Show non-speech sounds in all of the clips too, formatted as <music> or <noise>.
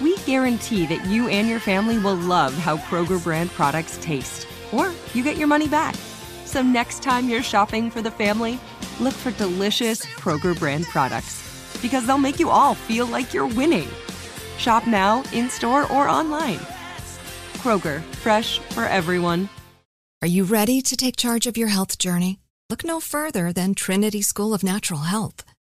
we guarantee that you and your family will love how Kroger brand products taste, or you get your money back. So next time you're shopping for the family, look for delicious Kroger brand products because they'll make you all feel like you're winning. Shop now, in store, or online. Kroger, fresh for everyone. Are you ready to take charge of your health journey? Look no further than Trinity School of Natural Health.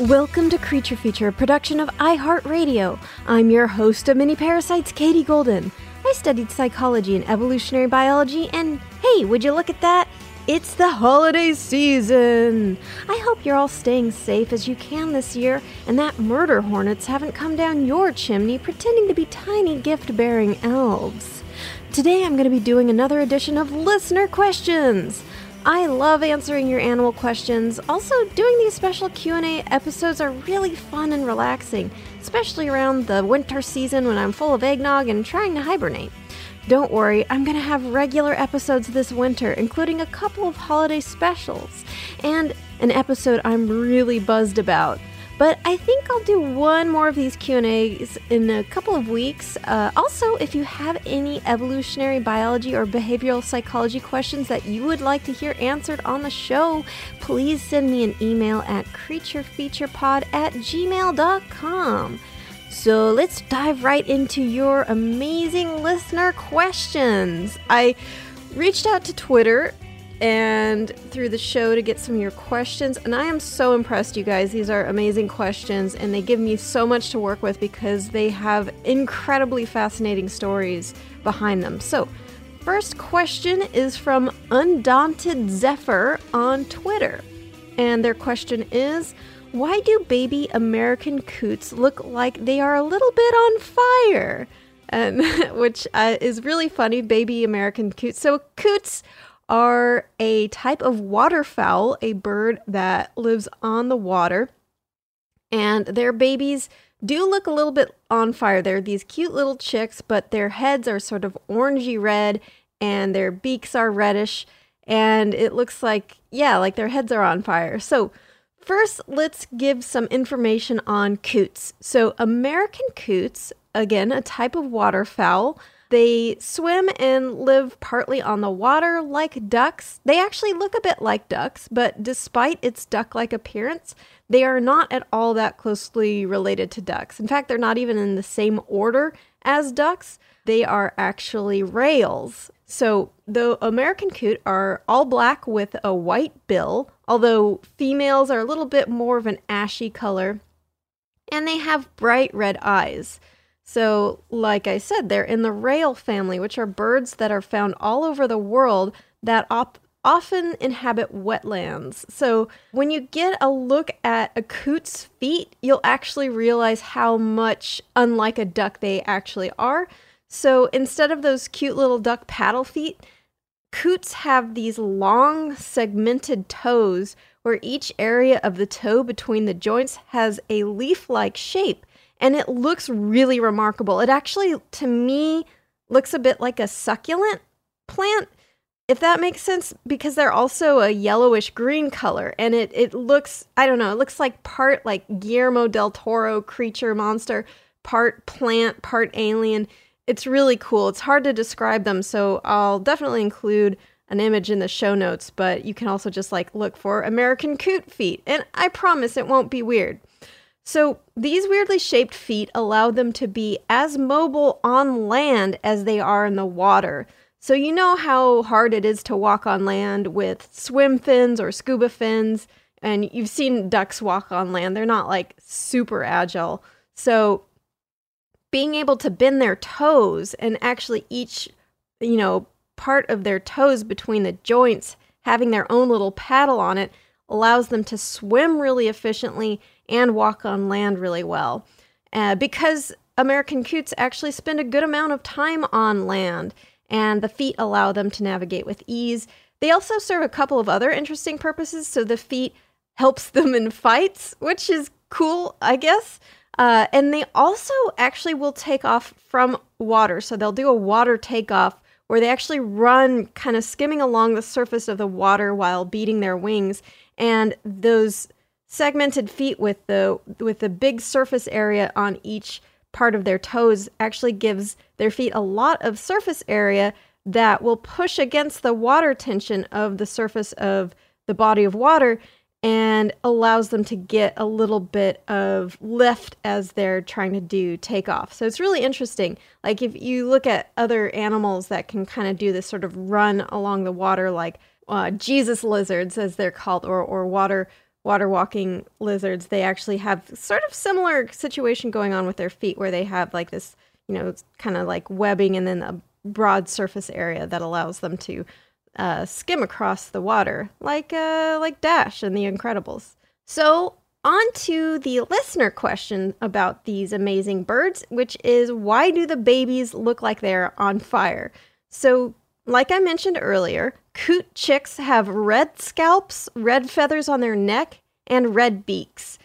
Welcome to Creature Feature, a production of iHeartRadio. I'm your host of Mini Parasites, Katie Golden. I studied psychology and evolutionary biology, and hey, would you look at that? It's the holiday season! I hope you're all staying safe as you can this year, and that murder hornets haven't come down your chimney pretending to be tiny gift bearing elves. Today I'm going to be doing another edition of Listener Questions. I love answering your animal questions. Also, doing these special Q&A episodes are really fun and relaxing, especially around the winter season when I'm full of eggnog and trying to hibernate. Don't worry, I'm going to have regular episodes this winter, including a couple of holiday specials and an episode I'm really buzzed about. But I think I'll do one more of these Q&As in a couple of weeks. Uh, also, if you have any evolutionary biology or behavioral psychology questions that you would like to hear answered on the show, please send me an email at creaturefeaturepod at gmail.com. So let's dive right into your amazing listener questions. I reached out to Twitter and through the show to get some of your questions. And I am so impressed, you guys. These are amazing questions, and they give me so much to work with because they have incredibly fascinating stories behind them. So, first question is from Undaunted Zephyr on Twitter. And their question is Why do baby American coots look like they are a little bit on fire? And <laughs> which uh, is really funny, baby American coots. So, coots are a type of waterfowl, a bird that lives on the water. And their babies do look a little bit on fire. They're these cute little chicks, but their heads are sort of orangey red and their beaks are reddish. And it looks like, yeah, like their heads are on fire. So, first, let's give some information on coots. So, American coots, again, a type of waterfowl, they swim and live partly on the water like ducks. They actually look a bit like ducks, but despite its duck like appearance, they are not at all that closely related to ducks. In fact, they're not even in the same order as ducks. They are actually rails. So the American coot are all black with a white bill, although females are a little bit more of an ashy color, and they have bright red eyes. So, like I said, they're in the rail family, which are birds that are found all over the world that op- often inhabit wetlands. So, when you get a look at a coot's feet, you'll actually realize how much unlike a duck they actually are. So, instead of those cute little duck paddle feet, coots have these long segmented toes where each area of the toe between the joints has a leaf like shape and it looks really remarkable. It actually, to me, looks a bit like a succulent plant, if that makes sense, because they're also a yellowish green color and it, it looks, I don't know, it looks like part like Guillermo del Toro creature monster, part plant, part alien. It's really cool. It's hard to describe them, so I'll definitely include an image in the show notes, but you can also just like look for American coot feet, and I promise it won't be weird. So, these weirdly shaped feet allow them to be as mobile on land as they are in the water. So, you know how hard it is to walk on land with swim fins or scuba fins, and you've seen ducks walk on land. They're not like super agile. So, being able to bend their toes and actually each, you know, part of their toes between the joints having their own little paddle on it allows them to swim really efficiently and walk on land really well. Uh, because American coots actually spend a good amount of time on land, and the feet allow them to navigate with ease. They also serve a couple of other interesting purposes. So the feet helps <laughs> them in fights, which is cool, I guess. Uh, and they also actually will take off from water. So they'll do a water takeoff where they actually run kind of skimming along the surface of the water while beating their wings. And those segmented feet with the with the big surface area on each part of their toes actually gives their feet a lot of surface area that will push against the water tension of the surface of the body of water and allows them to get a little bit of lift as they're trying to do takeoff. So it's really interesting. Like if you look at other animals that can kind of do this sort of run along the water, like uh, Jesus lizards, as they're called, or or water water walking lizards, they actually have sort of similar situation going on with their feet where they have like this, you know, kind of like webbing and then a broad surface area that allows them to uh, skim across the water, like uh, like Dash and The Incredibles. So on to the listener question about these amazing birds, which is why do the babies look like they're on fire? So, like I mentioned earlier, Coot chicks have red scalps, red feathers on their neck, and red beaks,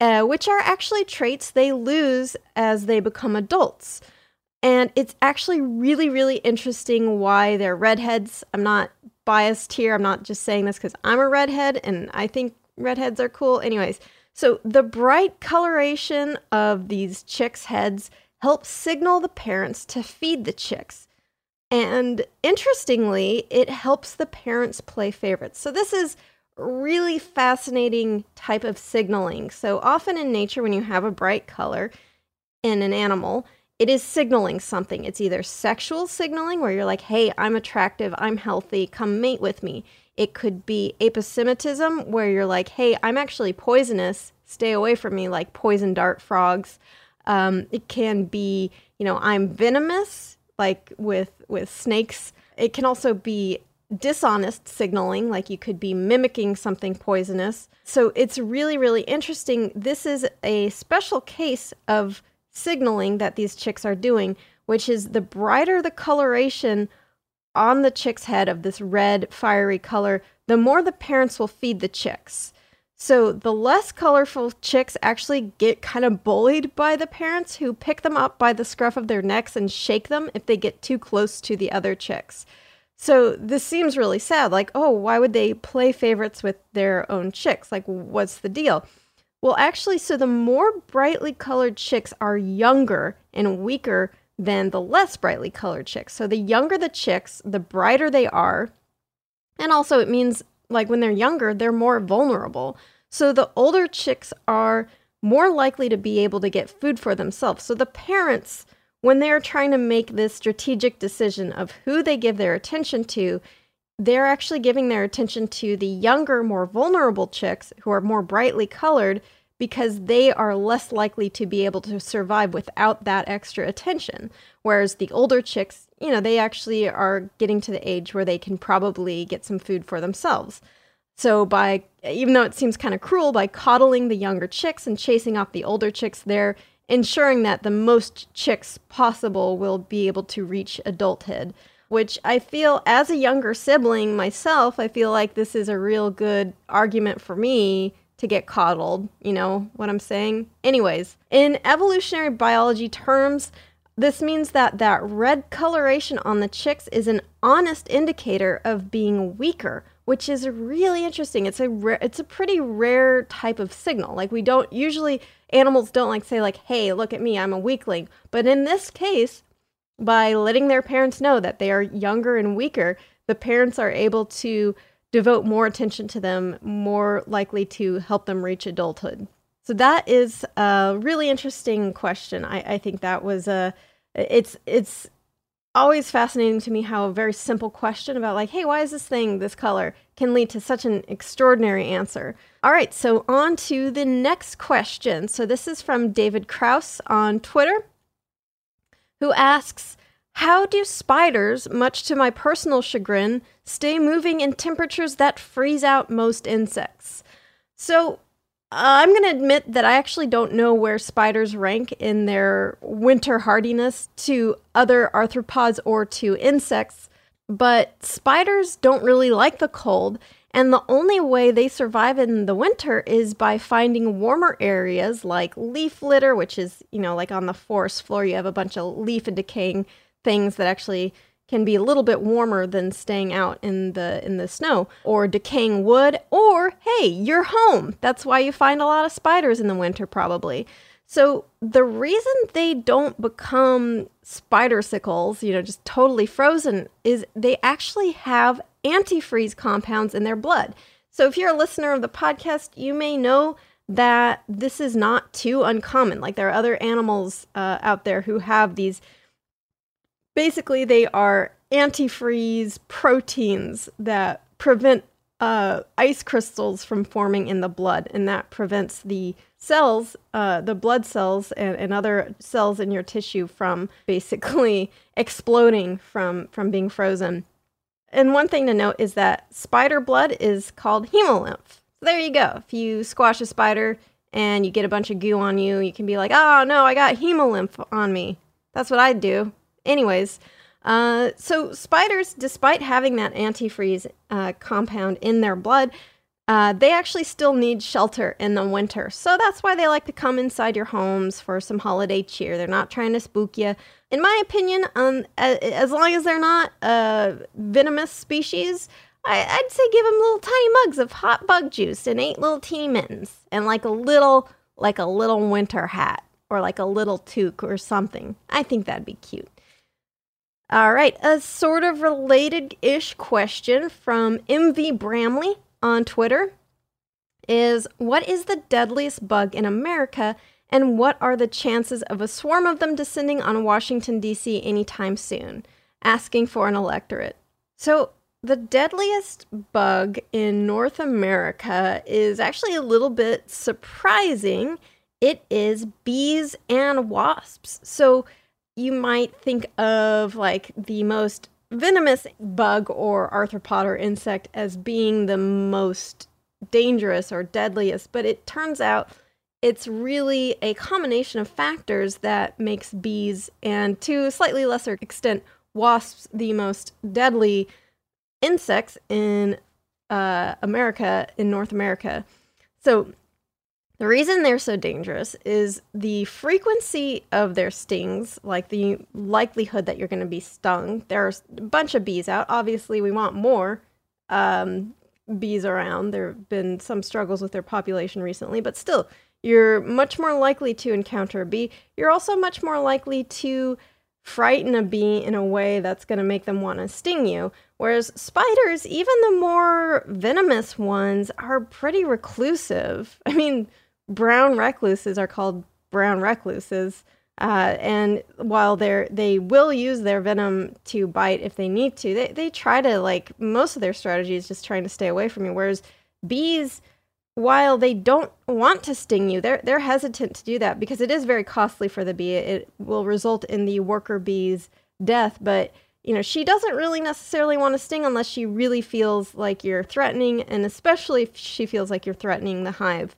uh, which are actually traits they lose as they become adults. And it's actually really, really interesting why they're redheads. I'm not biased here. I'm not just saying this because I'm a redhead and I think redheads are cool. Anyways, so the bright coloration of these chicks' heads helps signal the parents to feed the chicks. And interestingly, it helps the parents play favorites. So this is really fascinating type of signaling. So often in nature when you have a bright color in an animal, it is signaling something. It's either sexual signaling where you're like, "Hey, I'm attractive, I'm healthy, come mate with me." It could be aposematism where you're like, "Hey, I'm actually poisonous, stay away from me," like poison dart frogs. Um, it can be, you know, I'm venomous like with with snakes. It can also be dishonest signaling, like you could be mimicking something poisonous. So it's really, really interesting. This is a special case of signaling that these chicks are doing, which is the brighter the coloration on the chick's head of this red, fiery color, the more the parents will feed the chicks. So the less colorful chicks actually get kind of bullied by the parents who pick them up by the scruff of their necks and shake them if they get too close to the other chicks. So this seems really sad. Like, oh, why would they play favorites with their own chicks? Like, what's the deal? Well, actually, so the more brightly colored chicks are younger and weaker than the less brightly colored chicks. So the younger the chicks, the brighter they are. And also, it means like when they're younger, they're more vulnerable. So the older chicks are more likely to be able to get food for themselves. So the parents, when they're trying to make this strategic decision of who they give their attention to, they're actually giving their attention to the younger, more vulnerable chicks who are more brightly colored because they are less likely to be able to survive without that extra attention. Whereas the older chicks, you know, they actually are getting to the age where they can probably get some food for themselves. So by even though it seems kind of cruel by coddling the younger chicks and chasing off the older chicks, they're ensuring that the most chicks possible will be able to reach adulthood, which I feel as a younger sibling myself, I feel like this is a real good argument for me to get coddled, you know what I'm saying? Anyways, in evolutionary biology terms, this means that that red coloration on the chicks is an honest indicator of being weaker which is really interesting. It's a it's a pretty rare type of signal. Like we don't usually animals don't like say like, "Hey, look at me, I'm a weakling." But in this case, by letting their parents know that they are younger and weaker, the parents are able to devote more attention to them, more likely to help them reach adulthood. So that is a really interesting question. I, I think that was a it's it's always fascinating to me how a very simple question about like hey why is this thing this color can lead to such an extraordinary answer all right so on to the next question so this is from david kraus on twitter who asks how do spiders much to my personal chagrin stay moving in temperatures that freeze out most insects? So uh, I'm going to admit that I actually don't know where spiders rank in their winter hardiness to other arthropods or to insects, but spiders don't really like the cold, and the only way they survive in the winter is by finding warmer areas like leaf litter, which is, you know, like on the forest floor, you have a bunch of leaf and decaying things that actually can be a little bit warmer than staying out in the in the snow or decaying wood or hey you're home. That's why you find a lot of spiders in the winter probably. So the reason they don't become spider sickles you know just totally frozen is they actually have antifreeze compounds in their blood. So if you're a listener of the podcast you may know that this is not too uncommon. Like there are other animals uh, out there who have these basically they are antifreeze proteins that prevent uh, ice crystals from forming in the blood, and that prevents the cells, uh, the blood cells, and, and other cells in your tissue from basically <laughs> exploding from from being frozen. And one thing to note is that spider blood is called hemolymph. So there you go. If you squash a spider and you get a bunch of goo on you, you can be like, "Oh no, I got hemolymph on me." That's what I'd do. Anyways, uh, so spiders, despite having that antifreeze uh, compound in their blood, uh, they actually still need shelter in the winter. So that's why they like to come inside your homes for some holiday cheer. They're not trying to spook you. In my opinion, um, as long as they're not a venomous species, I, would say give them little tiny mugs of hot bug juice and eight little tea mittens and like a little, like a little winter hat or like a little toque or something. I think that'd be cute. All right, a sort of related ish question from MV Bramley on Twitter is What is the deadliest bug in America, and what are the chances of a swarm of them descending on Washington, D.C. anytime soon? Asking for an electorate. So, the deadliest bug in North America is actually a little bit surprising. It is bees and wasps. So, you might think of like the most venomous bug or arthropod or insect as being the most dangerous or deadliest, but it turns out it's really a combination of factors that makes bees and to a slightly lesser extent wasps the most deadly insects in uh, America, in North America. So the reason they're so dangerous is the frequency of their stings, like the likelihood that you're going to be stung. There's a bunch of bees out. Obviously, we want more um, bees around. There have been some struggles with their population recently, but still, you're much more likely to encounter a bee. You're also much more likely to frighten a bee in a way that's going to make them want to sting you. Whereas spiders, even the more venomous ones, are pretty reclusive. <laughs> I mean, brown recluses are called brown recluses. Uh, and while they're they will use their venom to bite if they need to, they, they try to like most of their strategy is just trying to stay away from you. Whereas bees while they don't want to sting you, they're they're hesitant to do that because it is very costly for the bee. It will result in the worker bee's death, but you know, she doesn't really necessarily want to sting unless she really feels like you're threatening and especially if she feels like you're threatening the hive.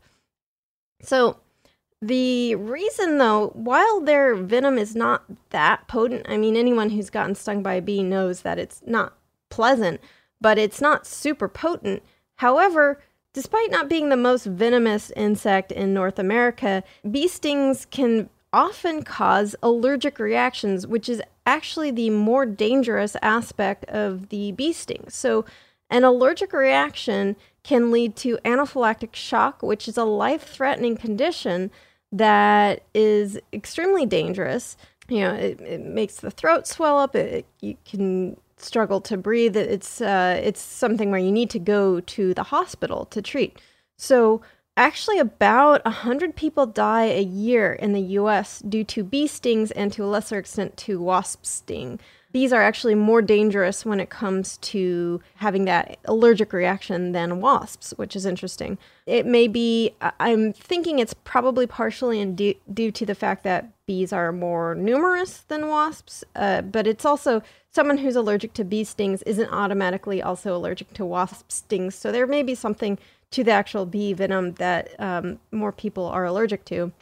So, the reason though, while their venom is not that potent, I mean anyone who's gotten stung by a bee knows that it's not pleasant, but it's not super potent. However, Despite not being the most venomous insect in North America, bee stings can often cause allergic reactions, which is actually the more dangerous aspect of the bee sting. So, an allergic reaction can lead to anaphylactic shock, which is a life threatening condition that is extremely dangerous. You know, it, it makes the throat swell up, it, you can struggle to breathe, it's uh, it's something where you need to go to the hospital to treat. So actually, about hundred people die a year in the U.S. due to bee stings and to a lesser extent to wasp sting. Bees are actually more dangerous when it comes to having that allergic reaction than wasps, which is interesting. It may be, I'm thinking it's probably partially due, due to the fact that bees are more numerous than wasps, uh, but it's also someone who's allergic to bee stings isn't automatically also allergic to wasp stings. So there may be something to the actual bee venom that um, more people are allergic to.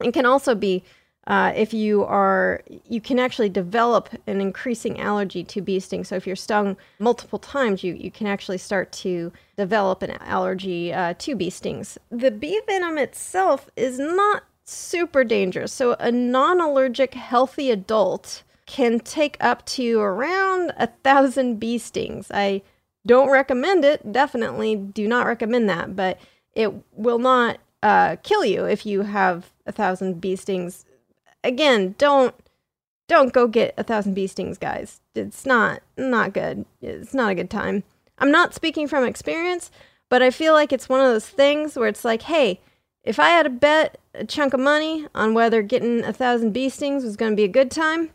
It can also be uh, if you are, you can actually develop an increasing allergy to bee stings. So if you're stung multiple times, you, you can actually start to develop an allergy uh, to bee stings. The bee venom itself is not super dangerous. So a non allergic, healthy adult can take up to around a thousand bee stings. I don't recommend it. Definitely do not recommend that, but it will not uh, kill you if you have a thousand bee stings. Again, don't don't go get a thousand bee stings, guys. It's not not good. It's not a good time. I'm not speaking from experience, but I feel like it's one of those things where it's like, hey, if I had to bet a chunk of money on whether getting a thousand bee stings was going to be a good time,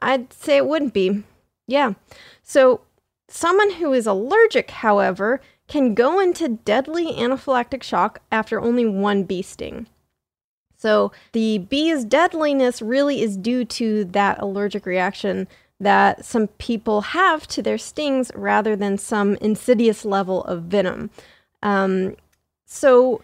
I'd say it wouldn't be. Yeah. So, someone who is allergic, however, can go into deadly anaphylactic shock after only one bee sting. So, the bee's deadliness really is due to that allergic reaction that some people have to their stings rather than some insidious level of venom. Um, so,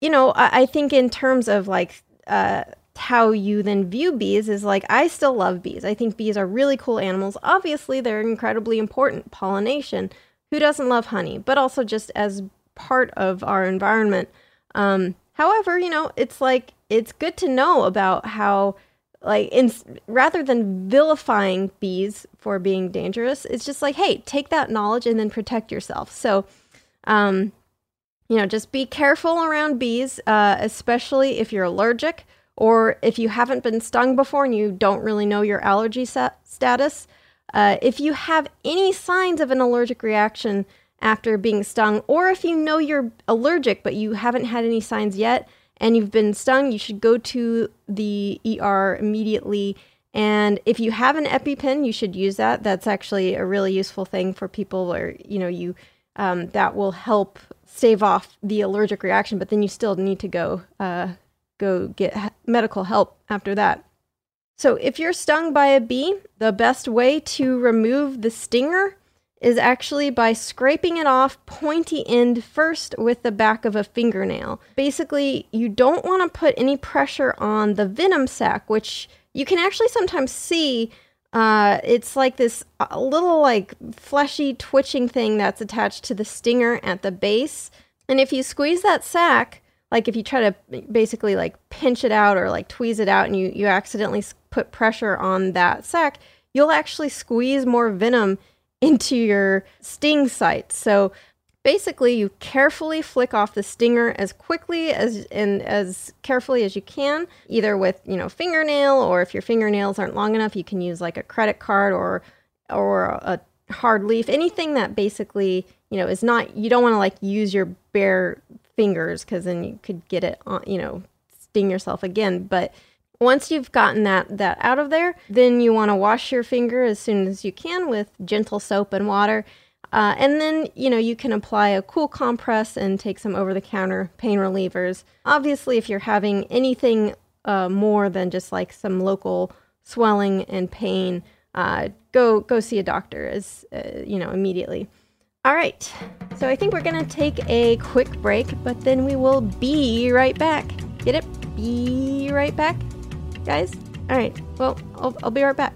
you know, I, I, think in terms of like uh, how you then view bees is like I still love bees. I think bees are really cool animals. Obviously, they're incredibly important pollination. Who doesn't love honey? But also just as part of our environment. Um, however, you know, it's like it's good to know about how like in rather than vilifying bees for being dangerous, it's just like, hey, take that knowledge and then protect yourself. So, um, you know, just be careful around bees, uh, especially if you're allergic. Or if you haven't been stung before and you don't really know your allergy status, uh, if you have any signs of an allergic reaction after being stung, or if you know you're allergic but you haven't had any signs yet and you've been stung, you should go to the ER immediately. And if you have an EpiPen, you should use that. That's actually a really useful thing for people where, you know, you um, that will help stave off the allergic reaction, but then you still need to go uh, go get medical help after that. So, if you're stung by a bee, the best way to remove the stinger is actually by scraping it off pointy end first with the back of a fingernail. Basically, you don't want to put any pressure on the venom sac, which you can actually sometimes see. Uh, it's like this uh, little, like, fleshy, twitching thing that's attached to the stinger at the base. And if you squeeze that sac, like if you try to basically like pinch it out or like tweeze it out and you, you accidentally put pressure on that sac, you'll actually squeeze more venom into your sting site. So basically you carefully flick off the stinger as quickly as and as carefully as you can either with you know fingernail or if your fingernails aren't long enough you can use like a credit card or or a hard leaf anything that basically you know is not you don't want to like use your bare fingers because then you could get it on, you know, sting yourself again. But once you've gotten that that out of there, then you want to wash your finger as soon as you can with gentle soap and water. Uh, and then, you know, you can apply a cool compress and take some over the counter pain relievers. Obviously, if you're having anything uh, more than just like some local swelling and pain, uh, go go see a doctor as uh, you know immediately. All right, so I think we're gonna take a quick break, but then we will be right back. Get it? Be right back, guys. All right. Well, I'll, I'll be right back.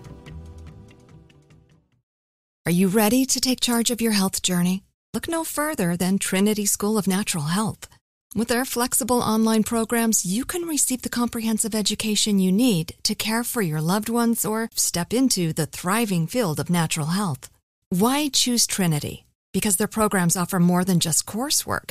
Are you ready to take charge of your health journey? Look no further than Trinity School of Natural Health. With their flexible online programs, you can receive the comprehensive education you need to care for your loved ones or step into the thriving field of natural health. Why choose Trinity? Because their programs offer more than just coursework.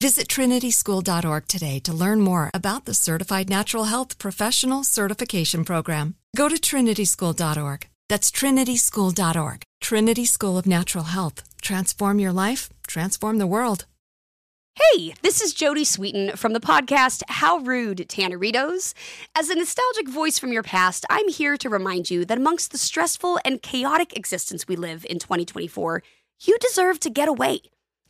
Visit trinityschool.org today to learn more about the Certified Natural Health Professional Certification Program. Go to trinityschool.org. That's trinityschool.org. Trinity School of Natural Health. Transform your life, transform the world. Hey, this is Jodie Sweetin from the podcast How Rude, Tanneritos. As a nostalgic voice from your past, I'm here to remind you that amongst the stressful and chaotic existence we live in 2024, you deserve to get away.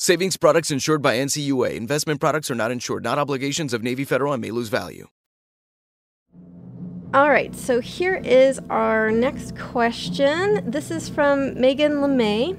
Savings products insured by NCUA. Investment products are not insured, not obligations of Navy Federal and may lose value. All right, so here is our next question. This is from Megan LeMay,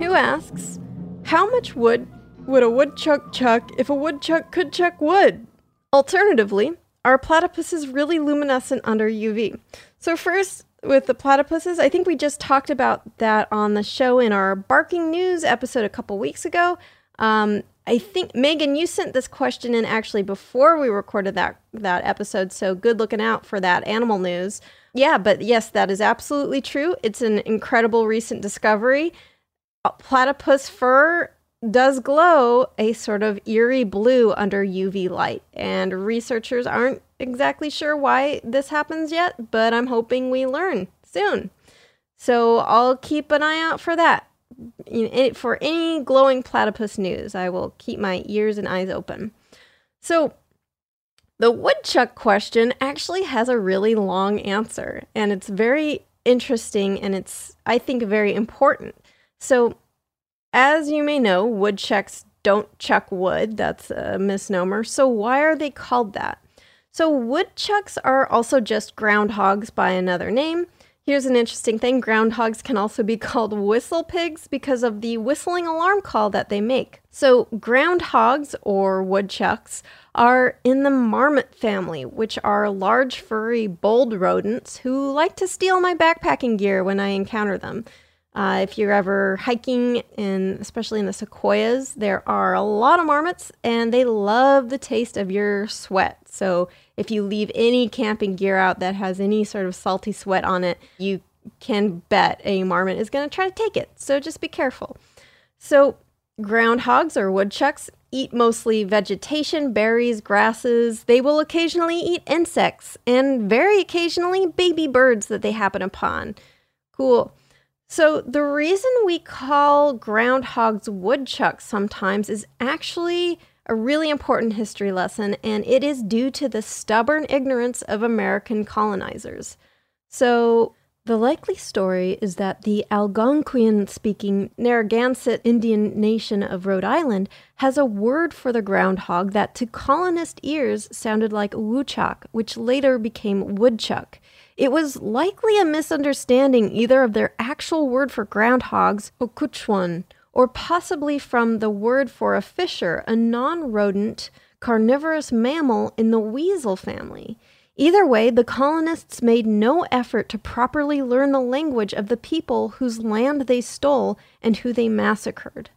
who asks How much wood would a woodchuck chuck if a woodchuck could chuck wood? Alternatively, are platypuses really luminescent under UV? So, first, with the platypuses, I think we just talked about that on the show in our Barking News episode a couple weeks ago. Um, I think Megan, you sent this question in actually before we recorded that that episode, so good looking out for that animal news. Yeah, but yes, that is absolutely true. It's an incredible recent discovery. Platypus fur does glow a sort of eerie blue under UV light, and researchers aren't exactly sure why this happens yet, but I'm hoping we learn soon. So I'll keep an eye out for that. For any glowing platypus news, I will keep my ears and eyes open. So, the woodchuck question actually has a really long answer, and it's very interesting and it's, I think, very important. So, as you may know, woodchucks don't chuck wood. That's a misnomer. So, why are they called that? So, woodchucks are also just groundhogs by another name. Here's an interesting thing groundhogs can also be <laughs> called whistle pigs because of the whistling alarm call that they make. So, groundhogs or woodchucks are in the marmot family, which are large, furry, bold rodents who like to steal my backpacking gear when I encounter them. Uh, if you're ever hiking, in, especially in the sequoias, there are a lot of marmots and they love the taste of your sweat. So if you leave any camping gear out that has any sort of salty sweat on it, you can bet a marmot is going to try to take it. So just be careful. So, groundhogs or woodchucks eat mostly vegetation, berries, grasses. They will occasionally eat insects and very occasionally baby birds that they happen upon. Cool. So, the reason we call groundhogs woodchucks sometimes is actually a really important history lesson, and it is due to the stubborn ignorance of American colonizers. So, the likely story is that the Algonquian speaking Narragansett Indian nation of Rhode Island has a word for the groundhog that to colonist ears sounded like woodchuck, which later became woodchuck. It was likely a misunderstanding either of their actual word for groundhogs, okuchwan, or possibly from the word for a fisher, a non rodent carnivorous mammal in the weasel family. Either way, the colonists made no effort to properly learn the language of the people whose land they stole and who they massacred.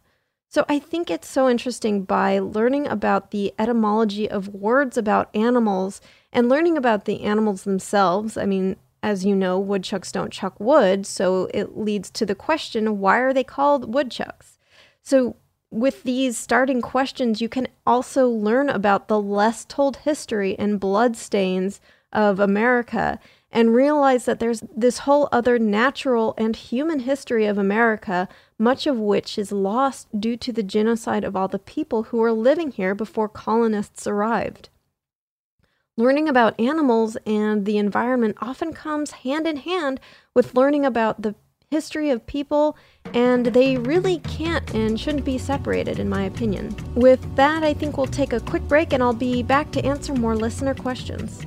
So I think it's so interesting by learning about the etymology of words about animals and learning about the animals themselves. I mean, as you know, woodchucks don't chuck wood, so it leads to the question why are they called woodchucks? So with these starting questions, you can also learn about the less told history and bloodstains of America and realize that there's this whole other natural and human history of America, much of which is lost due to the genocide of all the people who were living here before colonists arrived. Learning about animals and the environment often comes hand in hand with learning about the history of people, and they really can't and shouldn't be separated, in my opinion. With that, I think we'll take a quick break and I'll be back to answer more listener questions.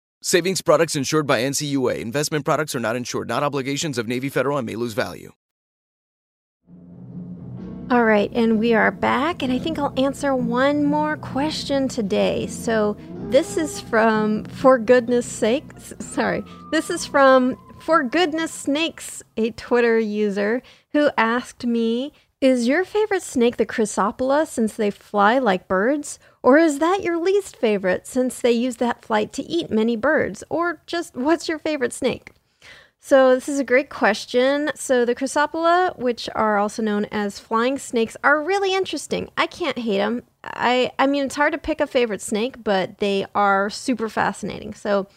Savings products insured by NCUA. Investment products are not insured, not obligations of Navy Federal and may lose value. All right, and we are back, and I think I'll answer one more question today. So, this is from For Goodness Sake. Sorry, this is from For Goodness Snakes, a Twitter user who asked me Is your favorite snake the Chrysopelea since they fly like birds? Or is that your least favorite since they use that flight to eat many birds? Or just what's your favorite snake? So, this is a great question. So, the Chrysopelea, which are also known as flying snakes, are really interesting. I can't hate them. I, I mean, it's hard to pick a favorite snake, but they are super fascinating. So,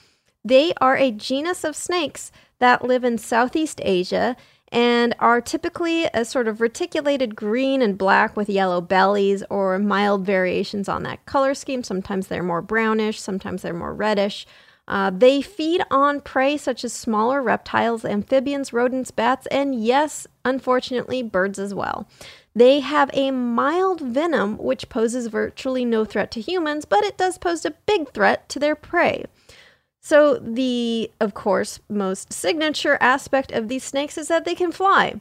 they are a genus of snakes that live in Southeast Asia and are typically a sort of reticulated green and black with yellow bellies or mild variations on that color scheme. Sometimes they're more brownish, sometimes they're more reddish. Uh, they feed on prey such as smaller reptiles, amphibians, rodents, bats, and yes, unfortunately, birds as well. They have a mild venom, which poses virtually no threat to humans, but it does pose a big threat to their prey. So, the, of course, most signature aspect of these snakes is that they can fly.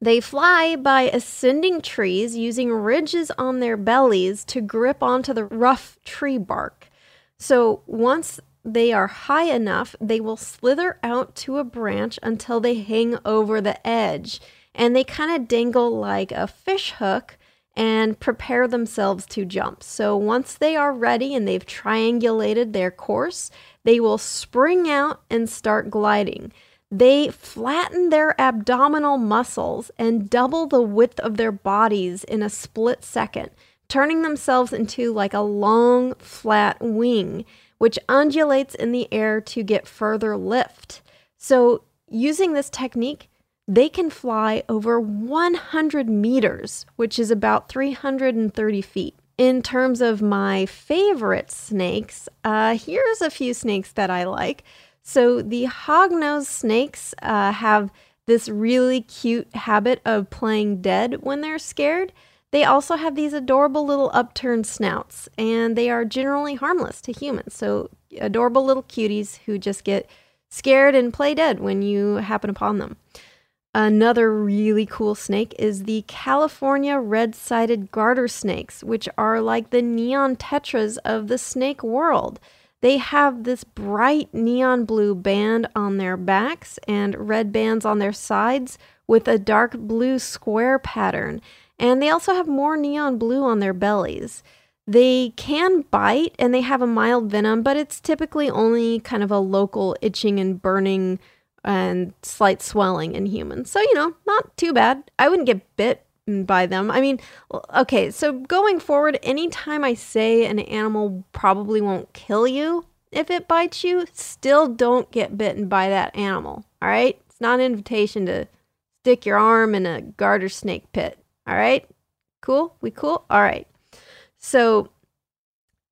They fly by ascending trees using ridges on their bellies to grip onto the rough tree bark. So, once they are high enough, they will slither out to a branch until they hang over the edge and they kind of dangle like a fish hook and prepare themselves to jump. So once they are ready and they've triangulated their course, they will spring out and start gliding. They flatten their abdominal muscles and double the width of their bodies in a split second, turning themselves into like a long, flat wing, which undulates in the air to get further lift. So, using this technique, they can fly over 100 meters, which is about 330 feet. In terms of my favorite snakes, uh, here's a few snakes that I like. So, the hognose snakes uh, have this really cute habit of playing dead when they're scared. They also have these adorable little upturned snouts, and they are generally harmless to humans. So, adorable little cuties who just get scared and play dead when you happen upon them. Another really cool snake is the California red sided garter snakes, which are like the neon tetras of the snake world. They have this bright neon blue band on their backs and red bands on their sides with a dark blue square pattern. And they also have more neon blue on their bellies. They can bite and they have a mild venom, but it's typically only kind of a local itching and burning and slight swelling in humans. So, you know, not too bad. I wouldn't get bit by them. I mean, okay, so going forward, anytime I say an animal probably won't kill you if it bites you, still don't get bitten by that animal. All right? It's not an invitation to stick your arm in a garter snake pit. All right? Cool? We cool? All right. So,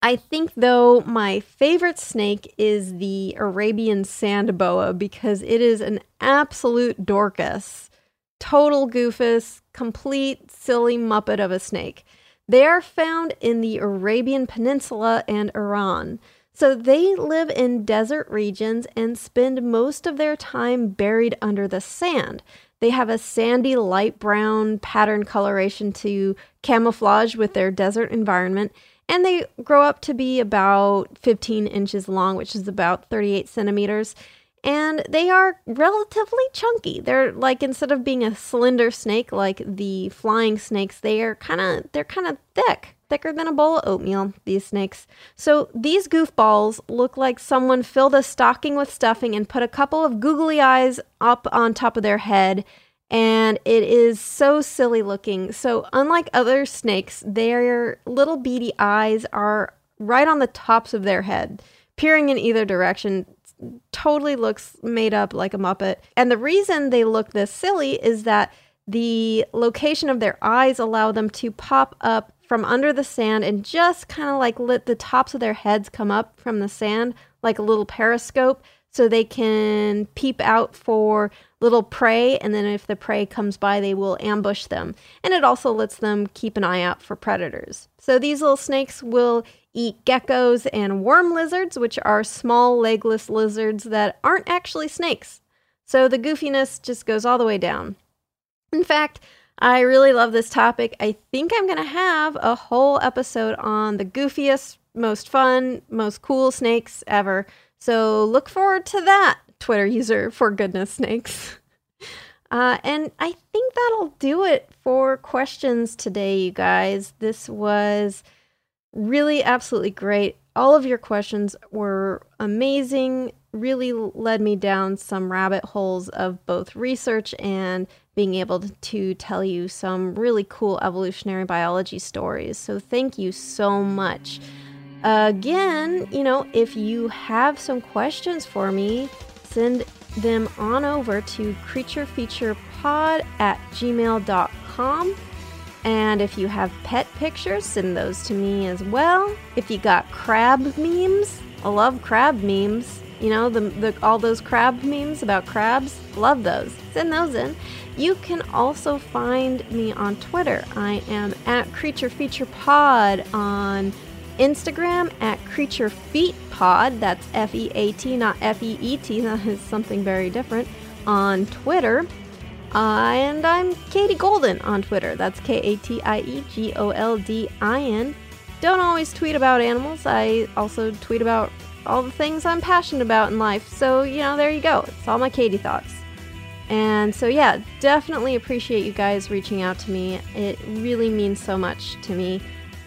I think, though, my favorite snake is the Arabian sand boa because it is an absolute Dorcas, total goofus, complete silly muppet of a snake. They are found in the Arabian Peninsula and Iran. So they live in desert regions and spend most of their time buried under the sand. They have a sandy light brown pattern coloration to camouflage with their desert environment and they grow up to be about 15 inches long, which is about 38 centimeters. And they are relatively chunky. They're like instead of being a slender snake like the flying snakes, they are kind of they're kind of thick, thicker than a bowl of oatmeal. These snakes. So these goofballs look like someone filled a stocking with stuffing and put a couple of googly eyes up on top of their head and it is so silly looking. So, unlike other snakes, their little beady eyes are right on the tops of their head, peering in either direction. Totally looks made up like a Muppet. And the reason they look this silly is that the location of their eyes allow them to pop up from under the sand and just kind of like let the tops of their heads come up from the sand like a little periscope so they can peep out for little prey, and then if the prey comes by, they will ambush them. And it also lets them keep an eye out for predators. So these little snakes will eat geckos and worm lizards, which are small legless lizards that aren't actually snakes. So the goofiness just goes all the way down. In fact, I really love this topic. I think I'm going to have a whole episode on the goofiest, most fun, most cool snakes ever. So look forward to that, Twitter user for goodness snakes. <laughs> Uh, and I think that'll do it for questions today, you guys. This was really absolutely great. All of your questions were amazing, really led me down some rabbit holes of both research and being able to tell you some really cool evolutionary biology stories. So, thank you so much. Again, you know, if you have some questions for me, send them on over to creaturefeaturepod at gmail.com. And if you have pet pictures, send those to me as well. If you got crab memes, I love crab memes. You know, the, the all those crab memes about crabs, love those. Send those in. You can also find me on Twitter. I am at Creature Feature Pod on Instagram at Creature Feet Pod. That's F E A T, not F E E T. <laughs> That is something very different. On Twitter. Uh, and I'm Katie Golden on Twitter. That's K A T I E G O L D I N. Don't always tweet about animals. I also tweet about all the things I'm passionate about in life. So, you know, there you go. It's all my Katie thoughts. And so, yeah, definitely appreciate you guys reaching out to me. It really means so much to me.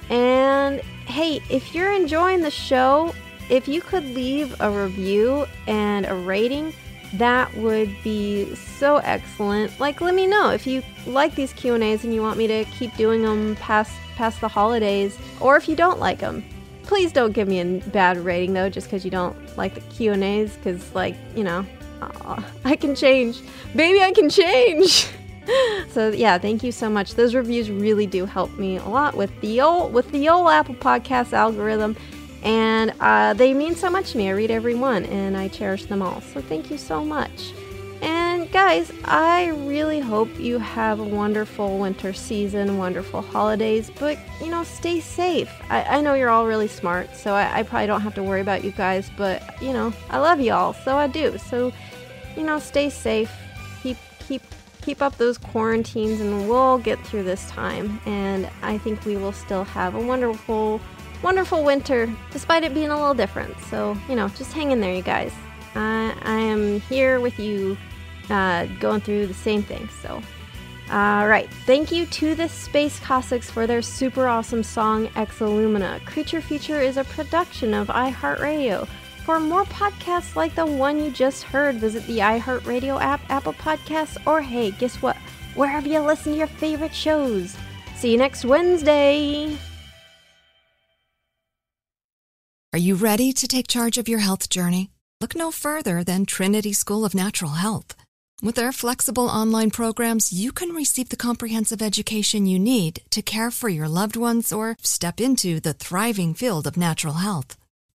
And hey, if you're enjoying the show, if you could leave a review and a rating, that would be so excellent. Like let me know if you like these Q&As and you want me to keep doing them past past the holidays or if you don't like them. Please don't give me a bad rating though just cuz you don't like the Q&As cuz like, you know, I can change. Baby, I can change. <laughs> <laughs> so yeah, thank you so much. Those reviews really do help me a lot with the old with the old Apple Podcast algorithm and uh, they mean so much to me. I read every one and I cherish them all. So thank you so much. And guys, I really hope you have a wonderful winter season, wonderful holidays, but you know, stay safe. I, I know you're all really smart, so I, I probably don't have to worry about you guys, but you know, I love y'all, so I do. So, you know, stay safe. Keep keep keep up those quarantines and we'll get through this time. And I think we will still have a wonderful wonderful winter, despite it being a little different. So, you know, just hang in there, you guys. I, I am here with you, uh, going through the same thing. So, all right. Thank you to the Space Cossacks for their super awesome song, Exolumina. Creature Feature is a production of iHeartRadio. For more podcasts like the one you just heard, visit the iHeartRadio app, Apple Podcasts, or hey, guess what? Wherever you listen to your favorite shows. See you next Wednesday. Are you ready to take charge of your health journey? Look no further than Trinity School of Natural Health. With their flexible online programs, you can receive the comprehensive education you need to care for your loved ones or step into the thriving field of natural health.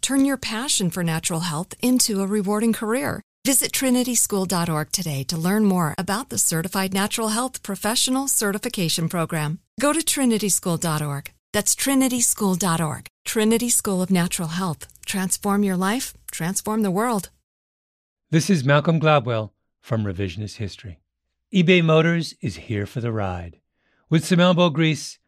Turn your passion for natural health into a rewarding career. Visit trinityschool.org today to learn more about the Certified Natural Health Professional Certification Program. Go to trinityschool.org. That's trinityschool.org. Trinity School of Natural Health. Transform your life, transform the world. This is Malcolm Gladwell from Revisionist History. eBay Motors is here for the ride. With some elbow grease,